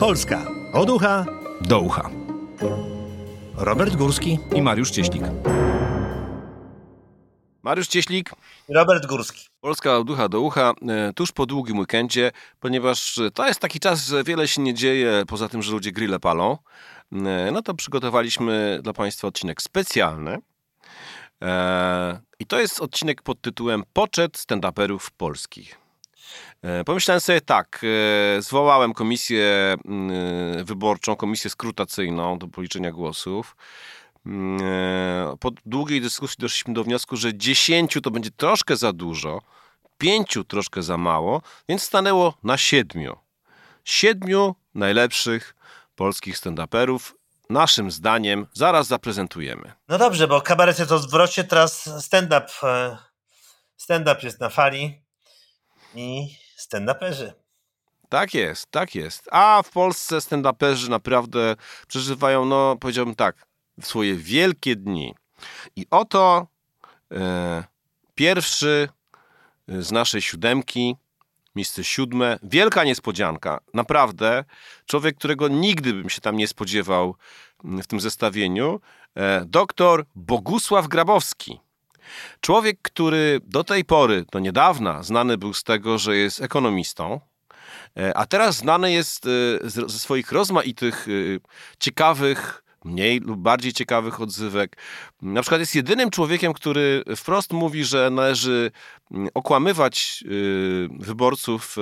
Polska od ucha do ucha. Robert Górski i Mariusz Cieślik. Mariusz Cieślik. Robert Górski. Polska od ucha do ucha, e, tuż po długim weekendzie, ponieważ to jest taki czas, że wiele się nie dzieje, poza tym, że ludzie grille palą. E, no to przygotowaliśmy dla Państwa odcinek specjalny. E, I to jest odcinek pod tytułem Poczet stand-uperów polskich. E, pomyślałem sobie tak, e, zwołałem komisję mm, wyborczą, komisję skrutacyjną do policzenia głosów. Mm, e, po długiej dyskusji doszliśmy do wniosku, że 10 to będzie troszkę za dużo, 5 troszkę za mało, więc stanęło na 7. Siedmiu najlepszych polskich stand-uperów. Naszym zdaniem zaraz zaprezentujemy. No dobrze, bo kabaret jest o teraz stand-up stand-up jest na fali i stand-uperzy. Tak jest, tak jest. A w Polsce stand-uperzy naprawdę przeżywają, no powiedziałbym tak, swoje wielkie dni. I oto e, pierwszy z naszej siódemki, miejsce siódme, wielka niespodzianka. Naprawdę, człowiek, którego nigdy bym się tam nie spodziewał w tym zestawieniu, e, doktor Bogusław Grabowski. Człowiek, który do tej pory, do niedawna, znany był z tego, że jest ekonomistą, e, a teraz znany jest e, ze swoich rozmaitych, e, ciekawych, mniej lub bardziej ciekawych odzywek. Na przykład jest jedynym człowiekiem, który wprost mówi, że należy okłamywać wyborców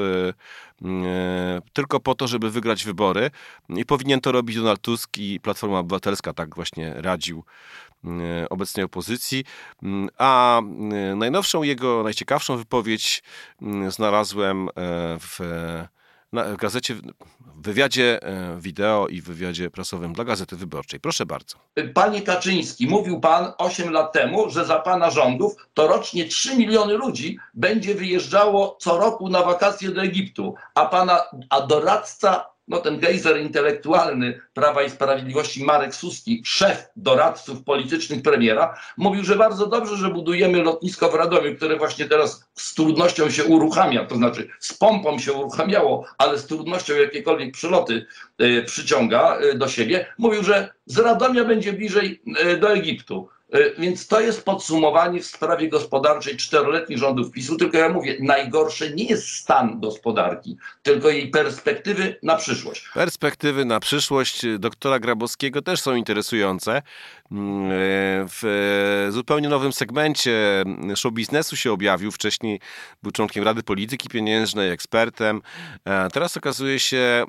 tylko po to, żeby wygrać wybory i powinien to robić Donald Tusk i Platforma Obywatelska, tak właśnie radził obecnej opozycji. Mm, a e, najnowszą jego, najciekawszą wypowiedź mm, znalazłem e, w w gazecie, w wywiadzie wideo i w wywiadzie prasowym dla Gazety Wyborczej. Proszę bardzo. Panie Kaczyński, mówił pan 8 lat temu, że za pana rządów to rocznie 3 miliony ludzi będzie wyjeżdżało co roku na wakacje do Egiptu, a pana a doradca no ten gejzer intelektualny Prawa i Sprawiedliwości Marek Suski, szef doradców politycznych premiera, mówił, że bardzo dobrze, że budujemy lotnisko w Radomiu, które właśnie teraz z trudnością się uruchamia, to znaczy z pompą się uruchamiało, ale z trudnością jakiekolwiek przyloty y, przyciąga y, do siebie. Mówił, że z Radomia będzie bliżej y, do Egiptu. E, więc to jest podsumowanie w sprawie gospodarczej czteroletnich rządów PiSu. Tylko ja mówię, najgorsze nie jest stan gospodarki, tylko jej perspektywy na przyszłość. Perspektywy na przyszłość doktora Grabowskiego też są interesujące. Mm, e, w zupełnie nowym segmencie show biznesu się objawił. Wcześniej był członkiem Rady Polityki Pieniężnej, ekspertem. Teraz okazuje się e,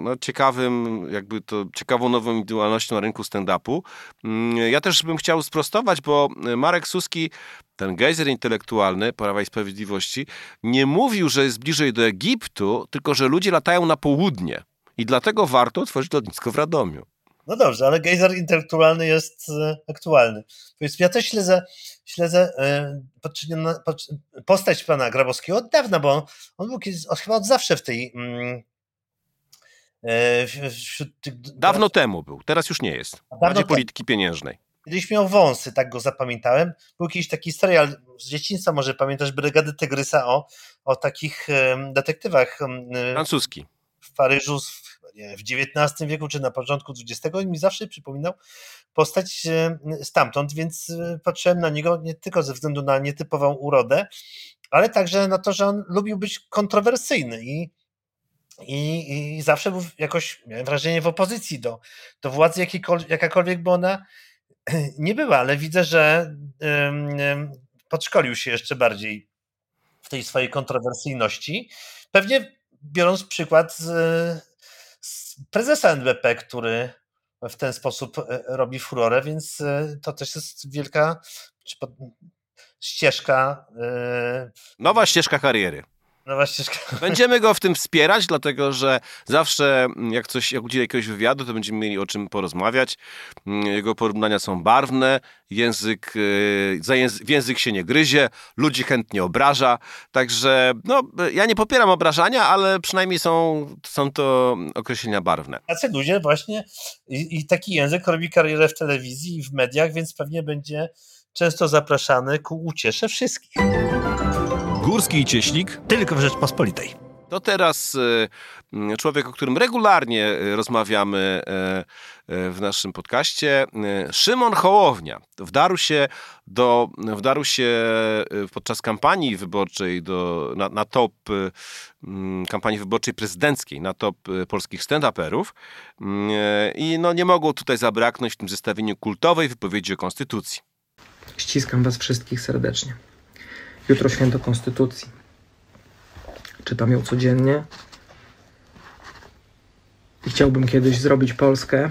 no, ciekawym, jakby to ciekawą nową indywidualnością na rynku stand-upu. Mm, ja też bym chciał sprostować, bo Marek Suski ten gejzer intelektualny Prawa i Sprawiedliwości nie mówił, że jest bliżej do Egiptu, tylko że ludzie latają na południe. I dlatego warto otworzyć lotnisko w Radomiu. No dobrze, ale gejzer intelektualny jest e, aktualny. Ja też śledzę, śledzę e, postać pana Grabowskiego od dawna, bo on, był kiedyś, chyba od zawsze w tej. Mm, e, wśród tych, Dawno temu był, teraz już nie jest. Bardziej polityki pieniężnej. Kiedyś miał wąsy, tak go zapamiętałem. Był jakiś taki serial z dzieciństwa, może pamiętasz, Brygady Tygrysa o, o takich detektywach. Francuski. W Paryżu nie, w XIX wieku czy na początku XX i mi zawsze przypominał postać stamtąd, więc e, patrzyłem na niego nie tylko ze względu na nietypową urodę, ale także na to, że on lubił być kontrowersyjny i, i, i zawsze był jakoś, miałem wrażenie, w opozycji do, do władzy, jakakolwiek by ona nie była, ale widzę, że podszkolił się jeszcze bardziej w tej swojej kontrowersyjności. Pewnie biorąc przykład z, prezesa NBP, który w ten sposób e, robi furorę, więc e, to też jest wielka ścieżka. E, Nowa ścieżka kariery. Nowa ścieżka. Będziemy go w tym wspierać, dlatego że zawsze mm, jak coś, jak udzieli jakiegoś wywiadu, to będziemy mieli o czym porozmawiać. Mm, jego porównania są barwne, język, za język, w język się nie gryzie, ludzi chętnie obraża, także no, ja nie popieram obrażania, ale przynajmniej są, są to określenia barwne. Tacy ludzie właśnie i, i taki język robi karierę w telewizji i w mediach, więc pewnie będzie często zapraszany ku uciesze wszystkich. Górski i Cieśnik tylko w Rzeczpospolitej. To teraz e, człowiek, o którym regularnie e, rozmawiamy e, w naszym podcaście, Szymon Hołownia. Wdarł się, do, wdarł się podczas kampanii wyborczej do, na, na top kampanii wyborczej prezydenckiej, na top polskich stand-uperów i no, nie mogło tutaj zabraknąć w tym zestawieniu kultowej wypowiedzi o Konstytucji. Ściskam was wszystkich serdecznie. Jutro święto Konstytucji Czytam ją codziennie. I chciałbym kiedyś zrobić Polskę.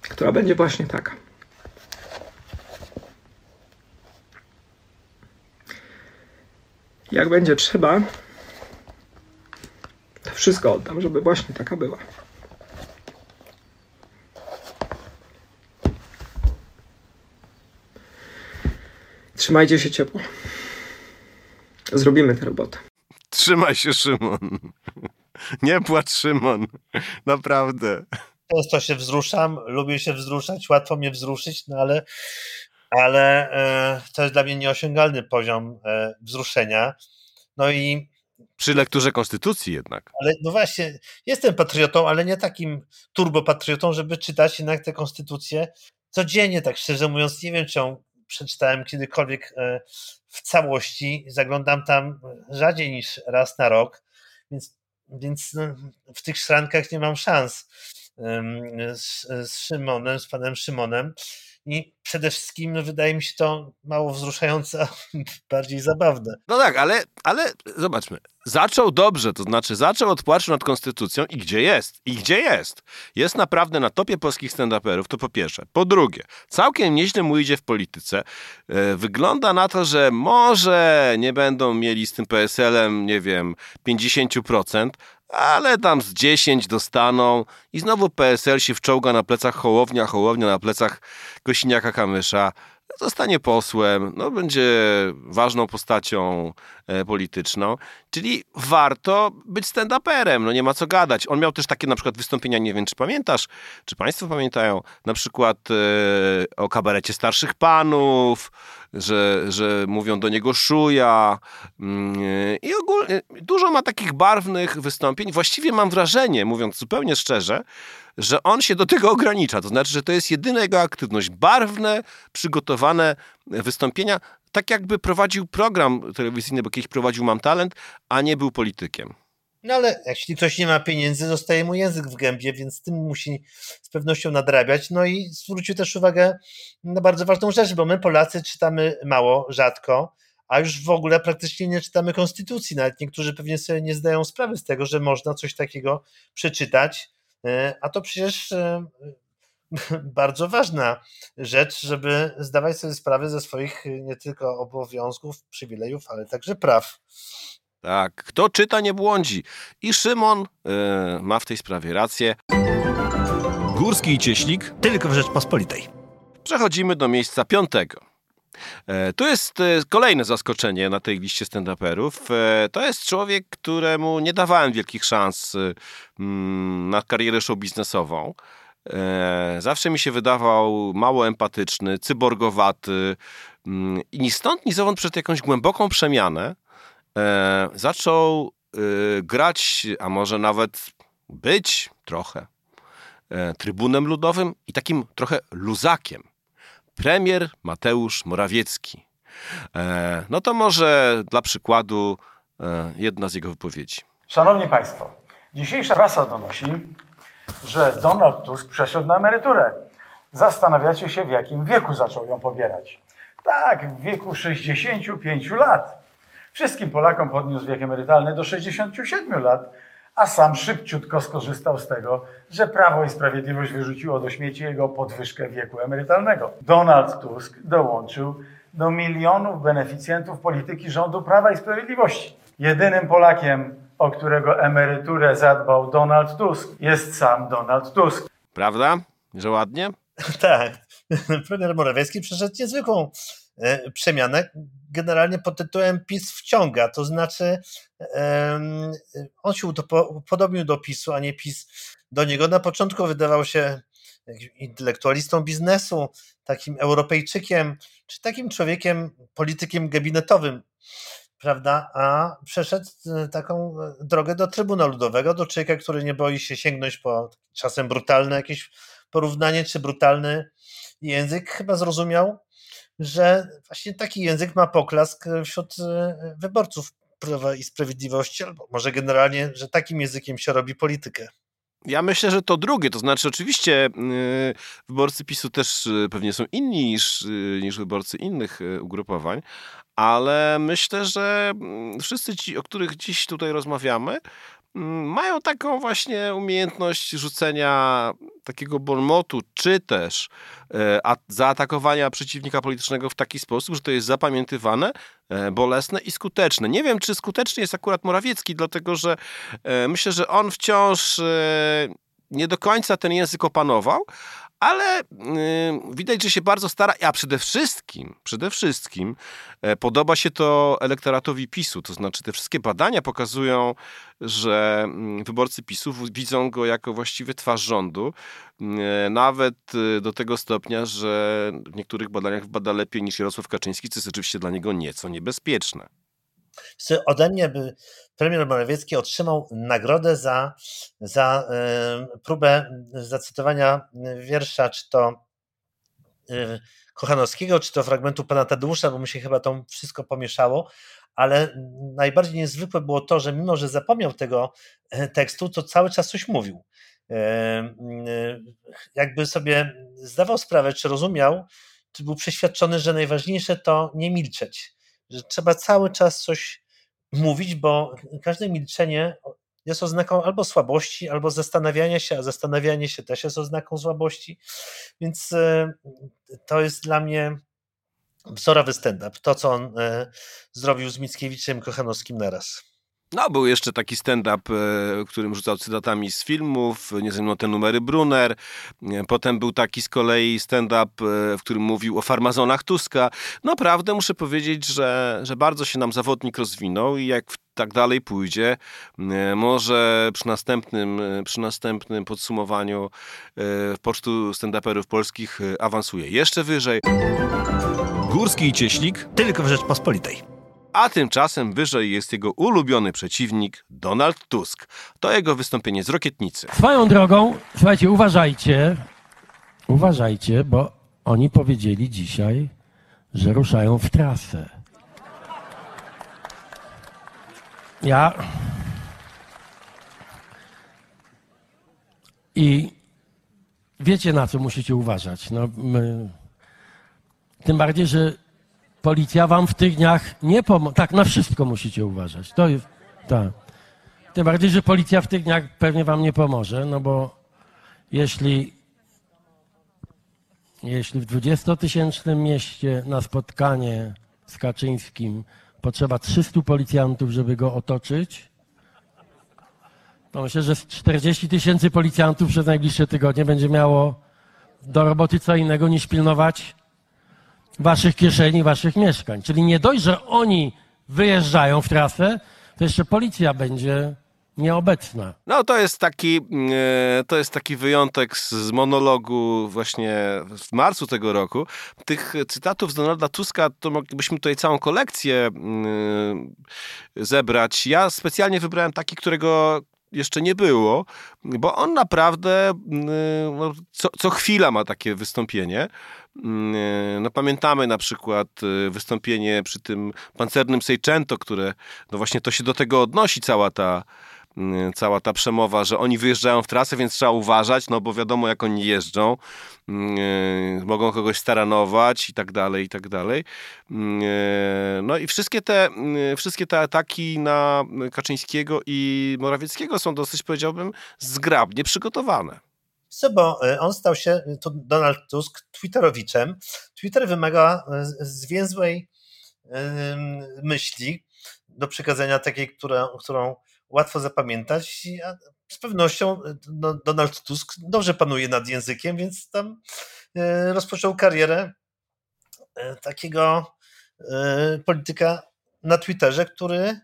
Która będzie właśnie taka. Jak będzie trzeba, to wszystko oddam, żeby właśnie taka była. Trzymajcie się ciepło. Zrobimy tę robotę. Trzymaj się, Szymon. Nie płacz, Szymon. Naprawdę. Często się wzruszam, lubię się wzruszać, łatwo mnie wzruszyć, no ale, ale e, to jest dla mnie nieosiągalny poziom e, wzruszenia. No i przy lekturze konstytucji jednak. Ale no właśnie, jestem patriotą, ale nie takim turbopatriotą, żeby czytać jednak tę konstytucję codziennie, tak szczerze mówiąc, nie wiem, czy ją przeczytałem kiedykolwiek e, w całości. Zaglądam tam rzadziej niż raz na rok, więc, więc no, w tych szrankach nie mam szans z, z Szymonem, z panem Szymonem. I przede wszystkim no, wydaje mi się to mało wzruszające, bardziej zabawne. No tak, ale, ale zobaczmy. Zaczął dobrze, to znaczy zaczął od płaczu nad konstytucją i gdzie jest? I gdzie jest? Jest naprawdę na topie polskich stand-uperów, to po pierwsze. Po drugie, całkiem nieźle mu idzie w polityce. E, wygląda na to, że może nie będą mieli z tym PSL-em, nie wiem, 50%, ale tam z 10 dostaną i znowu PSL się wczołga na plecach Hołownia, Hołownia na plecach Kosiniaka-Kamysza, zostanie posłem, no będzie ważną postacią e, polityczną, czyli warto być stand-uperem, no nie ma co gadać. On miał też takie na przykład wystąpienia, nie wiem czy pamiętasz, czy państwo pamiętają, na przykład e, o kabarecie starszych panów, że, że mówią do niego szuja mm, i ogólnie dużo ma takich barwnych wystąpień. Właściwie mam wrażenie, mówiąc zupełnie szczerze, że on się do tego ogranicza. To znaczy, że to jest jedyna jego aktywność. Barwne, przygotowane wystąpienia, tak jakby prowadził program telewizyjny, bo kiedyś prowadził Mam Talent, a nie był politykiem. No ale jeśli ktoś nie ma pieniędzy, zostaje mu język w gębie, więc tym musi z pewnością nadrabiać. No i zwrócił też uwagę na bardzo ważną rzecz, bo my Polacy czytamy mało, rzadko, a już w ogóle praktycznie nie czytamy konstytucji. Nawet niektórzy pewnie sobie nie zdają sprawy z tego, że można coś takiego przeczytać. E, a to przecież e, bardzo ważna rzecz, żeby zdawać sobie sprawę ze swoich nie tylko obowiązków, przywilejów, ale także praw. Tak, kto czyta, nie błądzi. I Szymon yy, ma w tej sprawie rację. Górski i Cieślik tylko w Rzeczpospolitej. Przechodzimy do miejsca piątego. E, tu jest e, kolejne zaskoczenie na tej liście stand-uperów. To jest człowiek, któremu nie dawałem wielkich szans mm, na karierę show biznesową. Zawsze mi się wydawał mało empatyczny, cyborgowaty mm, i ni stąd, ni zowąd przed jakąś głęboką przemianę e, zaczął e, grać, a może nawet być trochę e, trybunem ludowym i takim trochę luzakiem. Premier Mateusz Morawiecki. E, no to może dla przykładu e, jedna z jego wypowiedzi. Szanowni Państwo, dzisiejsza prasa donosi, że Donald Tusk przeszedł na emeryturę. Zastanawiacie się, w jakim wieku zaczął ją pobierać. Tak, w wieku 65 lat. Wszystkim Polakom podniósł wiek emerytalny do 67 lat, a sam szybciutko skorzystał z tego, że Prawo i Sprawiedliwość wyrzuciło do śmieci jego podwyżkę wieku emerytalnego. Donald Tusk dołączył do milionów beneficjentów polityki rządu Prawa i Sprawiedliwości. Jedynym Polakiem, o którego emeryturę zadbał Donald Tusk, jest sam Donald Tusk. Prawda? Że ładnie? tak. Premier Morawiecki przeszedł niezwykłą przemianę, generalnie pod tytułem PiS wciąga, to znaczy on się upodobnił do PiSu, a nie PiS do niego. Na początku wydawał się intelektualistą biznesu, takim Europejczykiem, czy takim człowiekiem, politykiem gabinetowym, prawda? A przeszedł e, taką e, drogę do Trybunału Ludowego, do człowieka, który nie boi się sięgnąć po czasem brutalne jakieś porównanie, czy brutalny język, chyba zrozumiał, że właśnie taki język ma poklask wśród e, wyborców Prawa i Sprawiedliwości, albo może generalnie, że takim językiem się robi politykę. Ja myślę, że to drugie, to znaczy oczywiście yy, wyborcy PiSu też pewnie są inni niż, niż wyborcy innych ugrupowań, ale myślę, że mm, wszyscy ci, o których dziś tutaj rozmawiamy, mają taką właśnie umiejętność rzucenia takiego bonmotu, czy też e, zaatakowania przeciwnika politycznego w taki sposób, że to jest zapamiętywane, e, bolesne i skuteczne. Nie wiem, czy skuteczny jest akurat Morawiecki, dlatego że e, myślę, że on wciąż nie do końca ten język opanował, ale yy, widać, że się bardzo stara, a przede wszystkim, przede wszystkim e, podoba się to elektoratowi PiSu, to znaczy te wszystkie badania pokazują, że mm, wyborcy PiSu widzą go jako właściwie twarz rządu, e, nawet e, do tego stopnia, że w niektórych badaniach bada lepiej niż Jarosław Kaczyński, co jest oczywiście dla niego nieco niebezpieczne. Ode mnie by premier Morawiecki otrzymał nagrodę za, za próbę zacytowania wiersza, czy to Kochanowskiego, czy to fragmentu pana Tadeusza, bo mu się chyba to wszystko pomieszało, ale najbardziej niezwykłe było to, że mimo, że zapomniał tego e, tekstu, to cały czas coś mówił. Jakby sobie zdawał sprawę, czy rozumiał, czy był przeświadczony, że najważniejsze to nie milczeć, że trzeba cały czas coś mówić, bo każde milczenie jest oznaką albo słabości, albo zastanawiania się, a zastanawianie się też jest oznaką słabości. Więc e, to jest dla mnie wzorowy stand-up. To, co on e, zrobił z Mickiewiczem Kochanowskim naraz. No, był jeszcze taki stand-up, e, którym rzucał cytatami z filmów, nie wiem, te numery Brunner. Potem był taki z kolei stand-up, e, w którym mówił o farmazonach Tuska. Naprawdę muszę powiedzieć, że, że bardzo się nam zawodnik rozwinął i jak tak dalej pójdzie, może przy następnym, przy następnym podsumowaniu e, pocztu stand-uperów polskich awansuje jeszcze wyżej. Górski i Cieślik tylko w Rzeczpospolitej. A tymczasem wyżej jest jego ulubiony przeciwnik, Donald Tusk. To jego wystąpienie z Rokietnicy. Swoją drogą, słuchajcie, uważajcie, uważajcie, bo oni powiedzieli dzisiaj, że ruszają w trasę. Ja. I wiecie, na co musicie uważać. No, my... Tym bardziej, że Policja wam w tych dniach nie pomoże. Tak, na wszystko musicie uważać. To jest, tak. Tym bardziej, że policja w tych dniach pewnie wam nie pomoże, no bo jeśli, jeśli w 20-tysięcznym mieście na spotkanie z Kaczyńskim potrzeba 300 policjantów, żeby go otoczyć, to myślę, że 40 tysięcy policjantów przez najbliższe tygodnie będzie miało do roboty co innego niż pilnować waszych kieszeni, waszych mieszkań. Czyli nie dość, że oni wyjeżdżają w trasę, to jeszcze policja będzie nieobecna. No to jest taki, e, to jest taki wyjątek z monologu właśnie w marcu tego roku. Tych cytatów z Donalda Tuska to moglibyśmy tutaj całą kolekcję e, zebrać. Ja specjalnie wybrałem taki, którego jeszcze nie było, bo on naprawdę e, no, co, co chwila ma takie wystąpienie. Mm, no pamiętamy na przykład y, wystąpienie przy tym pancernym Seicento, które, no właśnie to się do tego odnosi cała ta, mm, cała ta przemowa, że oni wyjeżdżają w trasę, więc trzeba uważać, no bo wiadomo jak oni jeżdżą, y, mogą kogoś staranować i tak dalej, i tak dalej. Y, no i wszystkie te, wszystkie te ataki na Kaczyńskiego i Morawieckiego są dosyć, powiedziałbym, zgrabnie przygotowane. Co, bo on stał się, to Donald Tusk, Twitterowiczem. Twitter wymaga zwięzłej myśli do przekazania takiej, którą łatwo zapamiętać. Z pewnością e, no, Donald Tusk dobrze panuje nad językiem, więc tam rozpoczął karierę takiego polityka na Twitterze, który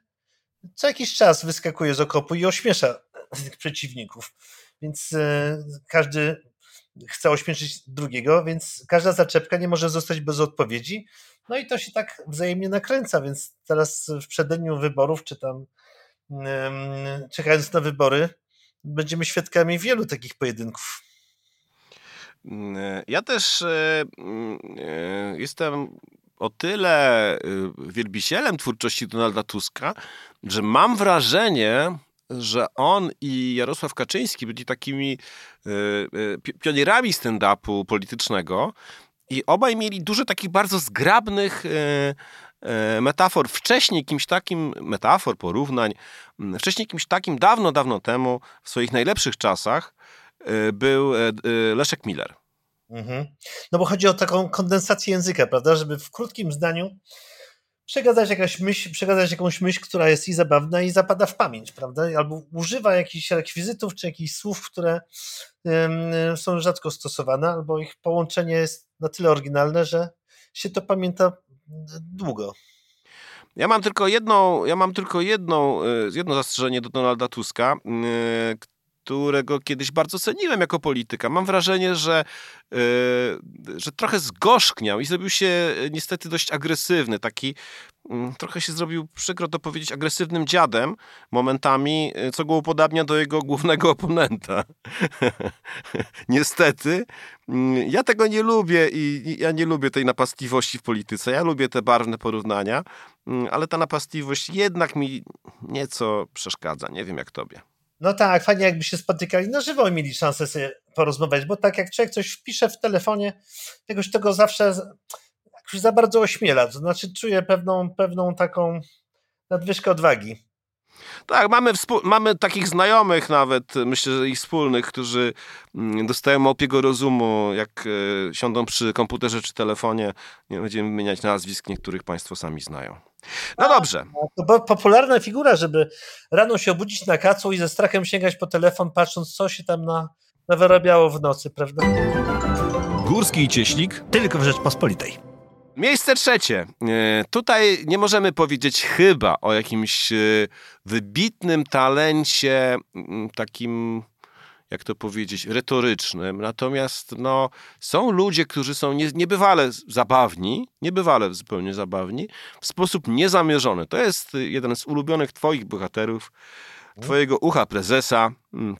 co jakiś czas wyskakuje z okopu i ośmiesza przeciwników. Więc e, każdy chce ośmieszyć drugiego, więc każda zaczepka nie może zostać bez odpowiedzi. No i to się tak wzajemnie nakręca, więc teraz w przededniu wyborów, czy tam czekając na wybory, będziemy świadkami wielu takich pojedynków. Mm, ja też e, mm, e, jestem o tyle e, wielbicielem twórczości Donalda Tuska, że mam wrażenie, że on i Jarosław Kaczyński byli takimi pionierami stand-upu politycznego i obaj mieli dużo takich bardzo zgrabnych metafor. Wcześniej kimś takim, metafor, porównań, wcześniej kimś takim dawno, dawno temu, w swoich najlepszych czasach, był Leszek Miller. Mhm. No bo chodzi o taką kondensację języka, prawda? Żeby w krótkim zdaniu przekazać jakaś myśl, przekazać jakąś myśl, która jest i zabawna, i zapada w pamięć, prawda? Albo używa jakichś rekwizytów, czy jakichś słów, które są rzadko stosowane, albo ich połączenie jest na tyle oryginalne, że się to pamięta długo. Ja mam tylko jedną, ja mam tylko jedną, e, jedno zastrzeżenie do Donalda Tuska, którego kiedyś bardzo ceniłem jako polityka. Mam wrażenie, że, yy, że trochę zgorzkniał i zrobił się e, niestety dość agresywny. Taki yy, trochę się zrobił, przykro to powiedzieć, agresywnym dziadem momentami, yy, co go upodabnia do jego głównego oponenta. niestety. Mm, ja tego nie lubię i, i ja nie lubię tej napastliwości w polityce. Ja lubię te barwne porównania, mm, ale ta napastliwość jednak mi nieco przeszkadza. Nie wiem jak tobie. No tak, fajnie jakby się spotykali na żywo i mieli szansę sobie porozmawiać, bo tak jak człowiek coś wpisze w telefonie, jakoś tego zawsze jakoś za bardzo ośmiela, to znaczy czuje pewną, pewną taką nadwyżkę odwagi. Tak, mamy, mamy takich znajomych nawet, myślę, że ich wspólnych, którzy mm, dostają małpiego rozumu, jak e, siądą przy komputerze czy telefonie. Nie będziemy wymieniać nazwisk, niektórych Państwo sami znają. No dobrze. To popularna figura, żeby rano się obudzić na kacu i ze strachem sięgać po telefon, patrząc, co się tam na, nawyrabiało w nocy, prawda? Górski i Cieślik tylko w Rzeczpospolitej. Miejsce trzecie. E, tutaj nie możemy powiedzieć chyba o jakimś e, wybitnym talencie, takim, jak to powiedzieć, retorycznym. Natomiast no, są ludzie, którzy są niebywale zabawni, niebywale zupełnie zabawni, w sposób niezamierzony. To jest jeden z ulubionych Twoich bohaterów, Twojego ucha prezesa.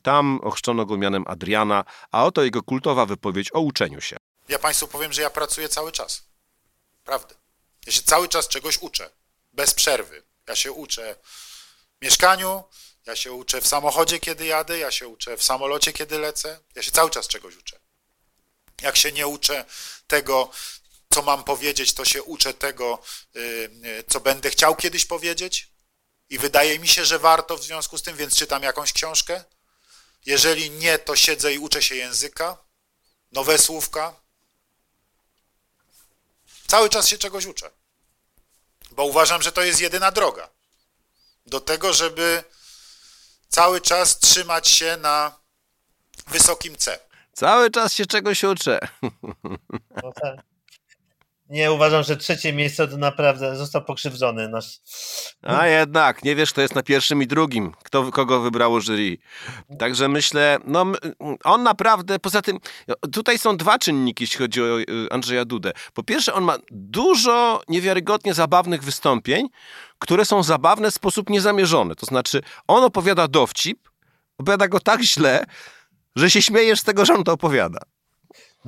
Tam ochrzczono go mianem Adriana, a oto jego kultowa wypowiedź o uczeniu się. Ja Państwu powiem, że ja pracuję cały czas. Prawda. Ja się cały czas czegoś uczę. Bez przerwy. Ja się uczę w mieszkaniu, ja się uczę w samochodzie, kiedy jadę, ja się uczę w samolocie, kiedy lecę. Ja się cały czas czegoś uczę. Jak się nie uczę tego, co mam powiedzieć, to się uczę tego, y, y, co będę chciał kiedyś powiedzieć. I wydaje mi się, że warto w związku z tym, więc czytam jakąś książkę. Jeżeli nie, to siedzę i uczę się języka, nowe słówka, Cały czas się czegoś uczę, bo uważam, że to jest jedyna droga do tego, żeby cały czas trzymać się na wysokim C. Cały czas się czegoś uczę. No tak. Nie, uważam, że trzecie miejsce to naprawdę został pokrzywdzony nasz. A jednak, nie wiesz, kto jest na pierwszym i drugim, kto, kogo wybrało jury. Także myślę, no on naprawdę, poza tym, tutaj są dwa czynniki, jeśli chodzi o y, Andrzeja Dudę. Po pierwsze, on ma dużo niewiarygodnie zabawnych wystąpień, które są zabawne w sposób niezamierzony. To znaczy, on opowiada dowcip, opowiada go tak źle, że się śmiejesz z tego, że on to opowiada.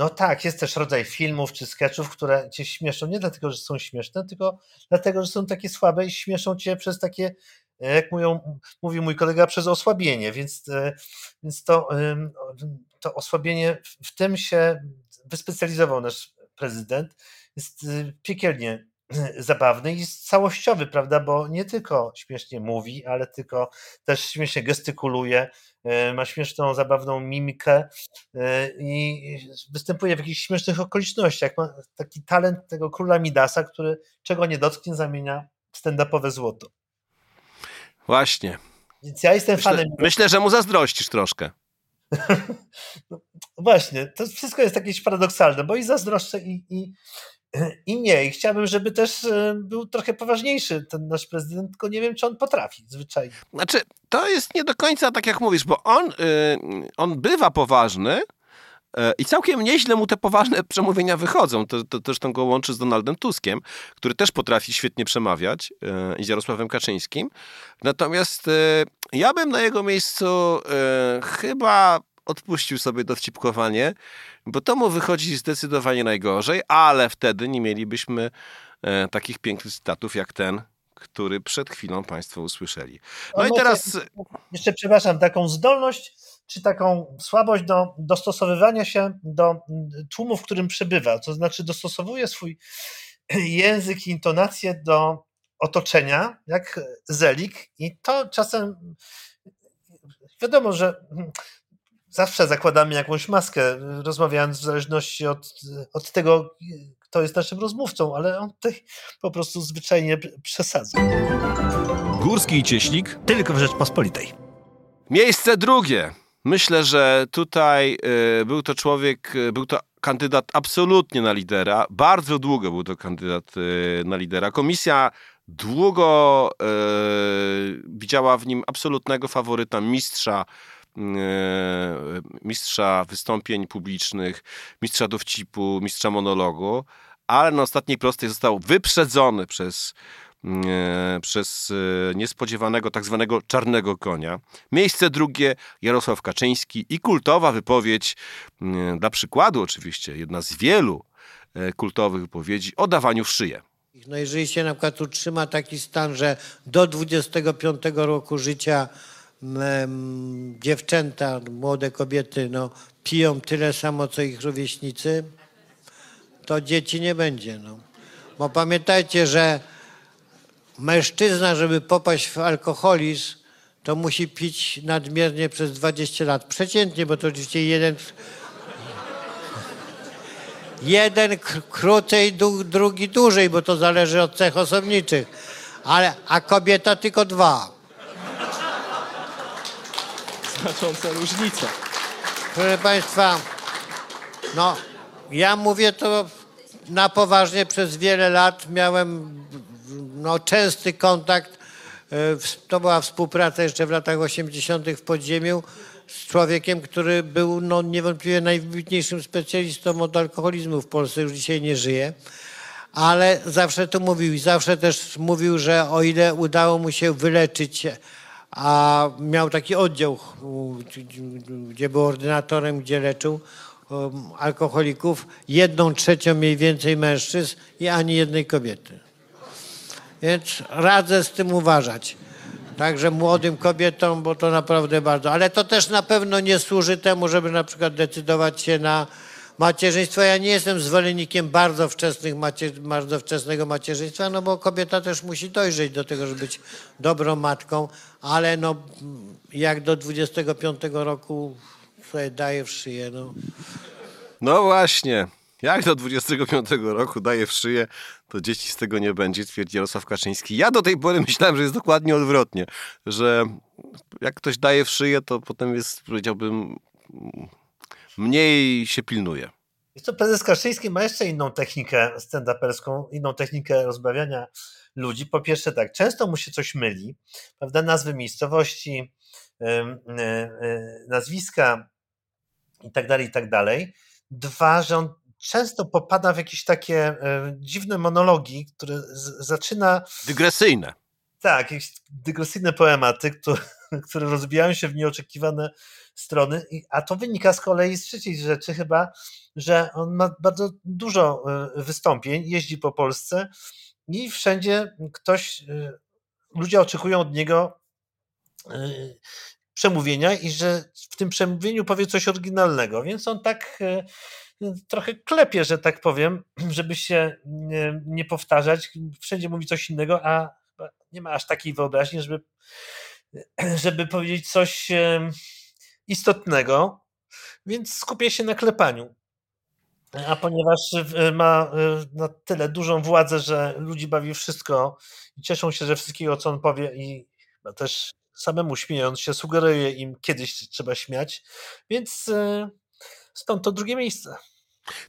No tak, jest też rodzaj filmów czy sketchów, które cię śmieszą. Nie dlatego, że są śmieszne, tylko dlatego, że są takie słabe i śmieszą cię przez takie, e, jak mówią, mówi mój kolega, przez osłabienie, więc, e, więc to, to osłabienie, w tym się wyspecjalizował nasz prezydent, jest e, piekielnie zabawny i całościowy, prawda, bo nie tylko śmiesznie mówi, ale tylko też śmiesznie gestykuluje, e, ma śmieszną, zabawną mimikę e, i występuje w jakichś śmiesznych okolicznościach. Ma taki talent tego króla Midasa, który czego nie dotknie, zamienia stand-upowe złoto. Właśnie. Więc ja jestem myślę, fanem. Myślę, że mu zazdrościsz troszkę. no, właśnie, to wszystko jest jakieś paradoksalne, bo i zazdroszczę i, i, i nie. I chciałbym, żeby też e, był trochę poważniejszy ten nasz prezydent, tylko nie wiem, czy on potrafi zwyczajnie. Znaczy, to jest nie do końca tak, jak mówisz, bo on, yy, on bywa poważny, E, I całkiem nieźle mu te poważne przemówienia wychodzą. To, to też go łączy z Donaldem Tuskiem, który też potrafi świetnie przemawiać e, i z Jarosławem Kaczyńskim. Natomiast ja bym na jego miejscu chyba odpuścił sobie dowcipkowanie, bo to mu wychodzi zdecydowanie najgorzej, ale wtedy nie mielibyśmy takich pięknych cytatów jak ten, który przed chwilą Państwo usłyszeli. No, no i teraz. Jeszcze przepraszam, taką zdolność czy taką słabość do dostosowywania się do tłumu, w którym przebywa. To znaczy, dostosowuje swój język i intonację do otoczenia, jak Zelik, i to czasem wiadomo, że zawsze zakładamy jakąś maskę, rozmawiając w zależności od, od tego, kto jest naszym rozmówcą, ale on tutaj po prostu zwyczajnie przesadza. Górski i Cieśnik tylko w Rzeczpospolitej. Miejsce drugie. Myślę, że tutaj y, był to człowiek, y, był to kandydat absolutnie na lidera. Bardzo długo był to kandydat y, na lidera. Komisja długo widziała w nim absolutnego faworyta, mistrza mistrza wystąpień publicznych, mistrza dowcipu, mistrza monologu, ale na ostatniej prostej został wyprzedzony przez E, przez e, niespodziewanego tak zwanego czarnego konia. Miejsce drugie Jarosław Kaczyński i kultowa wypowiedź, e, dla przykładu oczywiście, jedna z wielu kultowych wypowiedzi o dawaniu w szyję. No jeżeli się na przykład utrzyma taki stan, że do 25 roku życia dziewczęta, młode kobiety no, piją tyle samo, co ich rówieśnicy, to dzieci nie będzie. No. Bo pamiętajcie, że mężczyzna, żeby popaść w alkoholizm, to musi pić nadmiernie przez 20 lat. Przeciętnie, bo to oczywiście jeden. Jeden krócej, drugi dłużej, bo to zależy od cech osobniczych. Ale, a kobieta tylko dwa. Znacząca różnica. Proszę Państwa, no ja mówię to na poważnie przez wiele lat. Miałem no, częsty kontakt. E, to była współpraca jeszcze w latach 80. w podziemiu z człowiekiem, który był no, niewątpliwie najwybitniejszym specjalistą od alkoholizmu w Polsce, już dzisiaj nie żyje. Ale zawsze to mówił i zawsze też mówił, że o ile udało mu się wyleczyć, a miał taki oddział, gdzie był ordynatorem, gdzie leczył alkoholików, jedną trzecią mniej więcej mężczyzn i ani jednej kobiety. Więc radzę z tym uważać. Także młodym kobietom, bo to naprawdę bardzo. Ale to też na pewno nie służy temu, żeby na przykład decydować się na macierzyństwo. Ja nie jestem zwolennikiem bardzo, wczesnych bardzo wczesnego macierzyństwa, no bo kobieta też musi dojrzeć do tego, żeby być dobrą matką, ale no jak do 25 roku sobie daje w szyję. No. no właśnie. Jak do 25 roku daje w szyję, to dzieci z tego nie będzie, twierdzi Jarosław Kaczyński. Ja do tej pory myślałem, że jest dokładnie odwrotnie, że jak ktoś daje w szyję, to potem jest, powiedziałbym, mniej się pilnuje. Jest to prezes Kaczyński ma jeszcze inną technikę stand-uperską, inną technikę rozbawiania ludzi. Po pierwsze tak, często mu się coś myli, prawda, nazwy miejscowości, nazwiska i tak dalej, i tak dalej. Dwa, że on często popada w jakieś takie e, dziwne monologi, które zaczyna. Dygresyjne. Tak, jakieś dygresyjne poematy, które, które rozbijają się w nieoczekiwane strony, a to wynika z kolei z trzeciej rzeczy chyba, że on ma bardzo dużo e, wystąpień, jeździ po Polsce i wszędzie ktoś, e, ludzie oczekują od niego przemówienia i że w tym przemówieniu powie coś oryginalnego, więc on tak trochę klepie, że tak powiem, żeby się nie powtarzać. Wszędzie mówi coś innego, a nie ma aż takiej wyobraźni, żeby, żeby powiedzieć coś istotnego, więc skupia się na klepaniu. A ponieważ ma e, na tyle dużą władzę, że ludzi bawi wszystko i cieszą się ze wszystkiego, co on powie i też samemu śmiejąc się, sugeruje im kiedyś trzeba śmiać, więc e, stąd to drugie miejsce.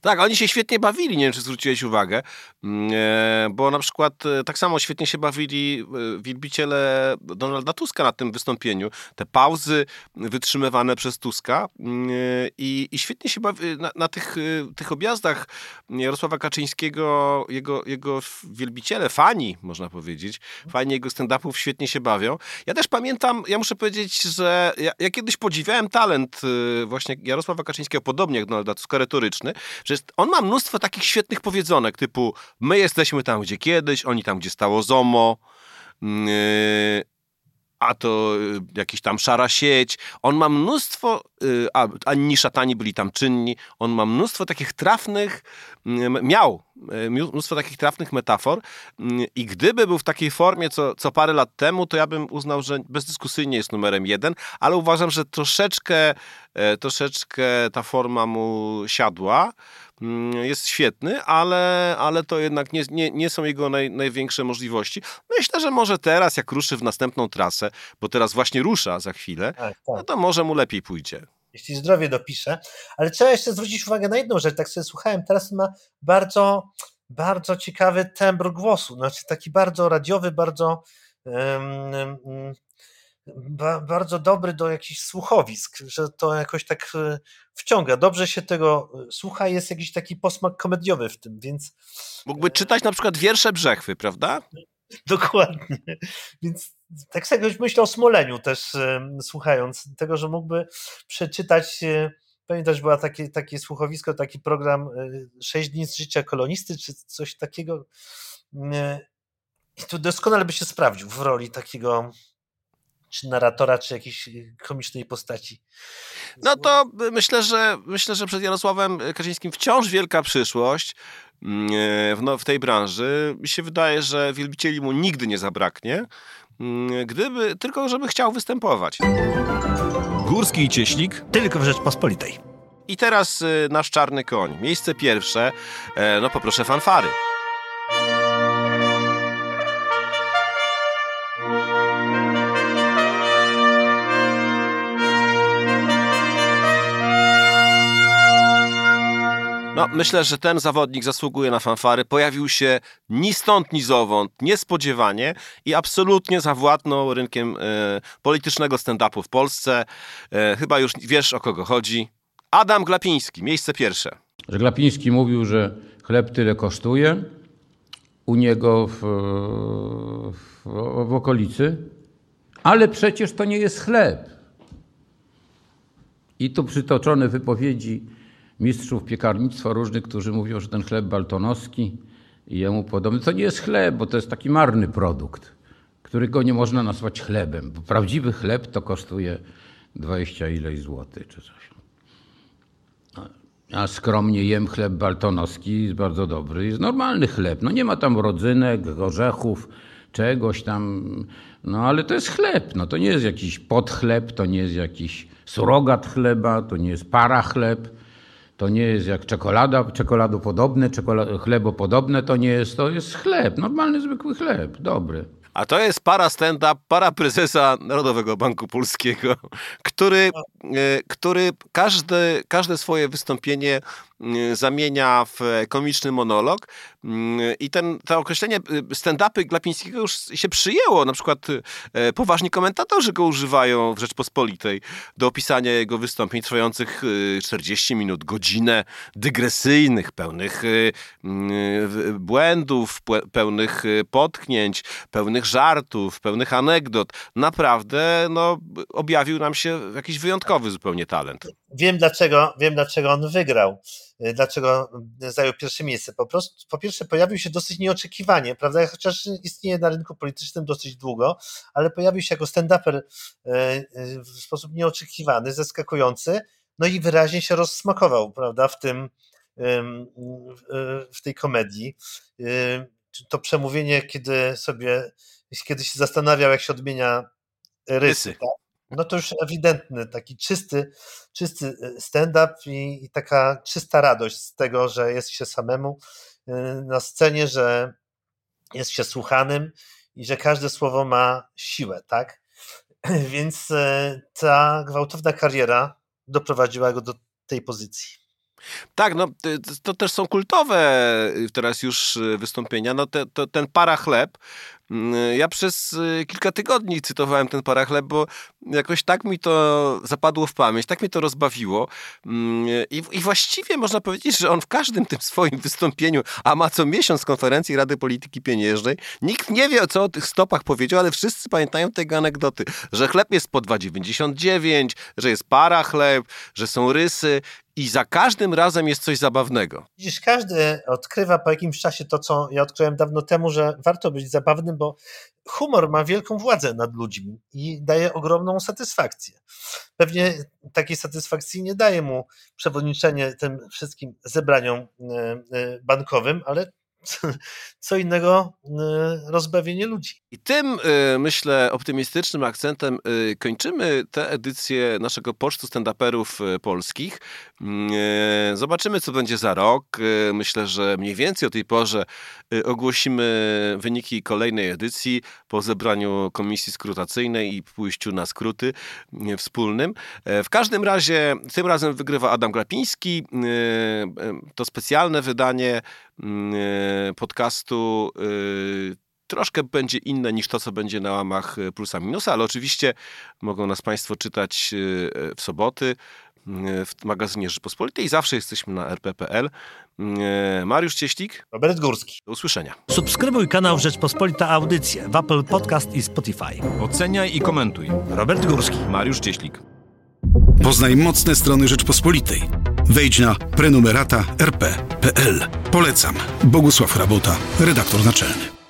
Tak, oni się świetnie bawili, nie wiem, czy zwróciłeś uwagę, mm, e, bo na przykład e, tak samo świetnie się bawili e, wielbiciele Donalda Tuska na tym wystąpieniu. Te pauzy wytrzymywane przez Tuska mm, i, i świetnie się bawi na, na tych, tych objazdach Jarosława Kaczyńskiego, jego, jego wielbiciele, fani, można powiedzieć, fani jego stand-upów świetnie się bawią. Ja też pamiętam, ja muszę powiedzieć, że ja, ja kiedyś podziwiałem talent właśnie Jarosława Kaczyńskiego, podobnie jak Donalda Tuska, retoryczny, Przecież on ma mnóstwo takich świetnych powiedzonek, typu my jesteśmy tam, gdzie kiedyś, oni tam, gdzie stało ZOMO, yy, a to y, jakiś tam szara sieć. On ma mnóstwo, y, a ani szatani byli tam czynni, on ma mnóstwo takich trafnych, mm, miał y, mnóstwo takich trafnych metafor mm, i gdyby był w takiej formie co, co parę lat temu, to ja bym uznał, że bezdyskusyjnie jest numerem jeden, ale uważam, że troszeczkę, e, troszeczkę ta forma mu siadła. Mm, jest świetny, ale, ale to jednak nie, nie, nie są jego naj, największe możliwości. Myślę, że może teraz, jak ruszy w następną trasę, bo teraz właśnie rusza za chwilę, tak, tak. no to może mu lepiej pójdzie. Jeśli zdrowie dopisze. Ale trzeba jeszcze zwrócić uwagę na jedną rzecz. Tak sobie słuchałem, teraz ma bardzo, bardzo ciekawy tembr głosu. Znaczy taki bardzo radiowy, bardzo um, um, ba, bardzo dobry do jakichś słuchowisk, że to jakoś tak e, wciąga. Dobrze się tego e, słucha, jest jakiś taki posmak komediowy w tym, więc... Mógłby czytać na przykład wiersze Brzechwy, prawda? Dokładnie. Więc tak sobie myślę o Smoleniu też, słuchając tego, że mógłby przeczytać e, Pamiętasz, była takie, takie słuchowisko, taki program 6 dni z życia kolonisty, czy coś takiego. I tu doskonale by się sprawdził w roli takiego czy narratora, czy jakiejś y, komicznej postaci. No to myślę, że myślę, że przed Jarosławem Kaczyńskim wciąż wielka przyszłość mm, e, w, no, w tej branży. Mi się wydaje, że wielbicieli mu nigdy nie zabraknie, mm, gdyby, tylko żeby chciał występować. Górski i Cieśnik tylko w Rzeczpospolitej. I teraz y, nasz czarny koń. Miejsce pierwsze, e, no poproszę fanfary. No, myślę, że ten zawodnik zasługuje na fanfary. Pojawił się ni stąd, ni zowąd, niespodziewanie i absolutnie zawładnął rynkiem e, politycznego stand-upu w Polsce. E, chyba już wiesz, o kogo chodzi. Adam Glapiński, miejsce pierwsze. Że Glapiński mówił, że chleb tyle kosztuje u niego w, w, w okolicy, ale przecież to nie jest chleb. I tu przytoczone wypowiedzi mistrzów piekarnictwa różnych, którzy mówią, że ten chleb baltonowski i jemu podobny, to nie jest chleb, bo to jest taki marny produkt, którego nie można nazwać chlebem, bo prawdziwy chleb to kosztuje 20 ileś złotych czy coś. Ja skromnie jem chleb baltonowski, jest bardzo dobry, jest normalny chleb. No nie ma tam rodzynek, orzechów, czegoś tam, no ale to jest chleb, no to nie jest jakiś podchleb, to nie jest jakiś surogat chleba, to nie jest para chleb. To nie jest jak czekolada, czekoladopodobne, czekolado, chlebopodobne, to nie jest, to jest chleb, normalny, zwykły chleb, dobry. A to jest para stand-up, para prezesa Narodowego Banku Polskiego, który, który każde, każde swoje wystąpienie Y, zamienia w komiczny monolog y, i ten, to określenie y, stand-upy Glapińskiego już się przyjęło. Na przykład poważni komentatorzy go używają w Rzeczpospolitej do opisania jego wystąpień trwających 40 minut, godzinę, dygresyjnych, pełnych błędów, pełnych potknięć, pełnych żartów, pełnych anegdot. Naprawdę no, objawił nam się jakiś wyjątkowy zupełnie talent. Wiem dlaczego, wiem dlaczego on wygrał Y, dlaczego zajął pierwsze miejsce. Po, prostu, po pierwsze, pojawił się dosyć nieoczekiwanie, prawda? Chociaż istnieje na rynku politycznym dosyć długo, ale pojawił się jako stand-uper y, y, w sposób nieoczekiwany, zaskakujący, no i wyraźnie się rozsmakował, prawda, w tym, w tej komedii. To przemówienie, kiedy sobie, kiedy się zastanawiał, jak się odmienia rysy, rysy. Tak? No to już ewidentny, taki czysty, czysty y, stand-up i, i, taka czysta radość z tego, że jest się samemu y, na scenie, że jest się słuchanym i że każde słowo ma siłę, tak? Więc y, ta gwałtowna kariera doprowadziła go do tej pozycji. Tak, no to, też są kultowe teraz już wystąpienia. No te, to, ten parachleb, mm, ja przez kilka tygodni cytowałem ten parachleb, bo jakoś tak mi to zapadło w pamięć, tak mi to rozbawiło. Mm, I, I, właściwie można powiedzieć, że on w każdym tym swoim wystąpieniu, a ma co miesiąc konferencji Rady Polityki Pieniężnej, nikt nie wie, co o tych stopach powiedział, ale wszyscy pamiętają tego anegdoty, że chleb jest po 2,99, że jest parachleb, że są rysy i za każdym razem jest coś zabawnego. Widzisz, każdy odkrywa po jakimś czasie to, co ja odkryłem dawno temu, że warto być zabawnym, bo humor ma wielką władzę nad ludźmi i daje ogromną satysfakcję. Pewnie takiej satysfakcji nie daje mu przewodniczenie tym wszystkim zebraniom e, e, bankowym, ale co innego y, rozbawienie ludzi. I tym, myślę, optymistycznym akcentem kończymy tę edycję naszego pocztu stand-uperów polskich. Zobaczymy, co będzie za rok. Myślę, że mniej więcej o tej porze ogłosimy wyniki kolejnej edycji po zebraniu komisji skrutacyjnej i pójściu na skróty wspólnym. W każdym razie tym razem wygrywa Adam Glapiński. To specjalne wydanie podcastu y, troszkę będzie inne niż to, co będzie na łamach plusa minusa, ale oczywiście mogą nas Państwo czytać w soboty w magazynie Rzeczpospolitej. Zawsze jesteśmy na rp.pl. Mariusz Cieślik. Robert Górski. Do usłyszenia. Subskrybuj kanał Rzeczpospolita Audycje w Apple Podcast i Spotify. Oceniaj i komentuj. Robert Górski. Mariusz Cieślik. Poznaj mocne strony Rzeczpospolitej. Wejdź na prenumerata rp.pl. Polecam. Bogusław Rabota, redaktor naczelny.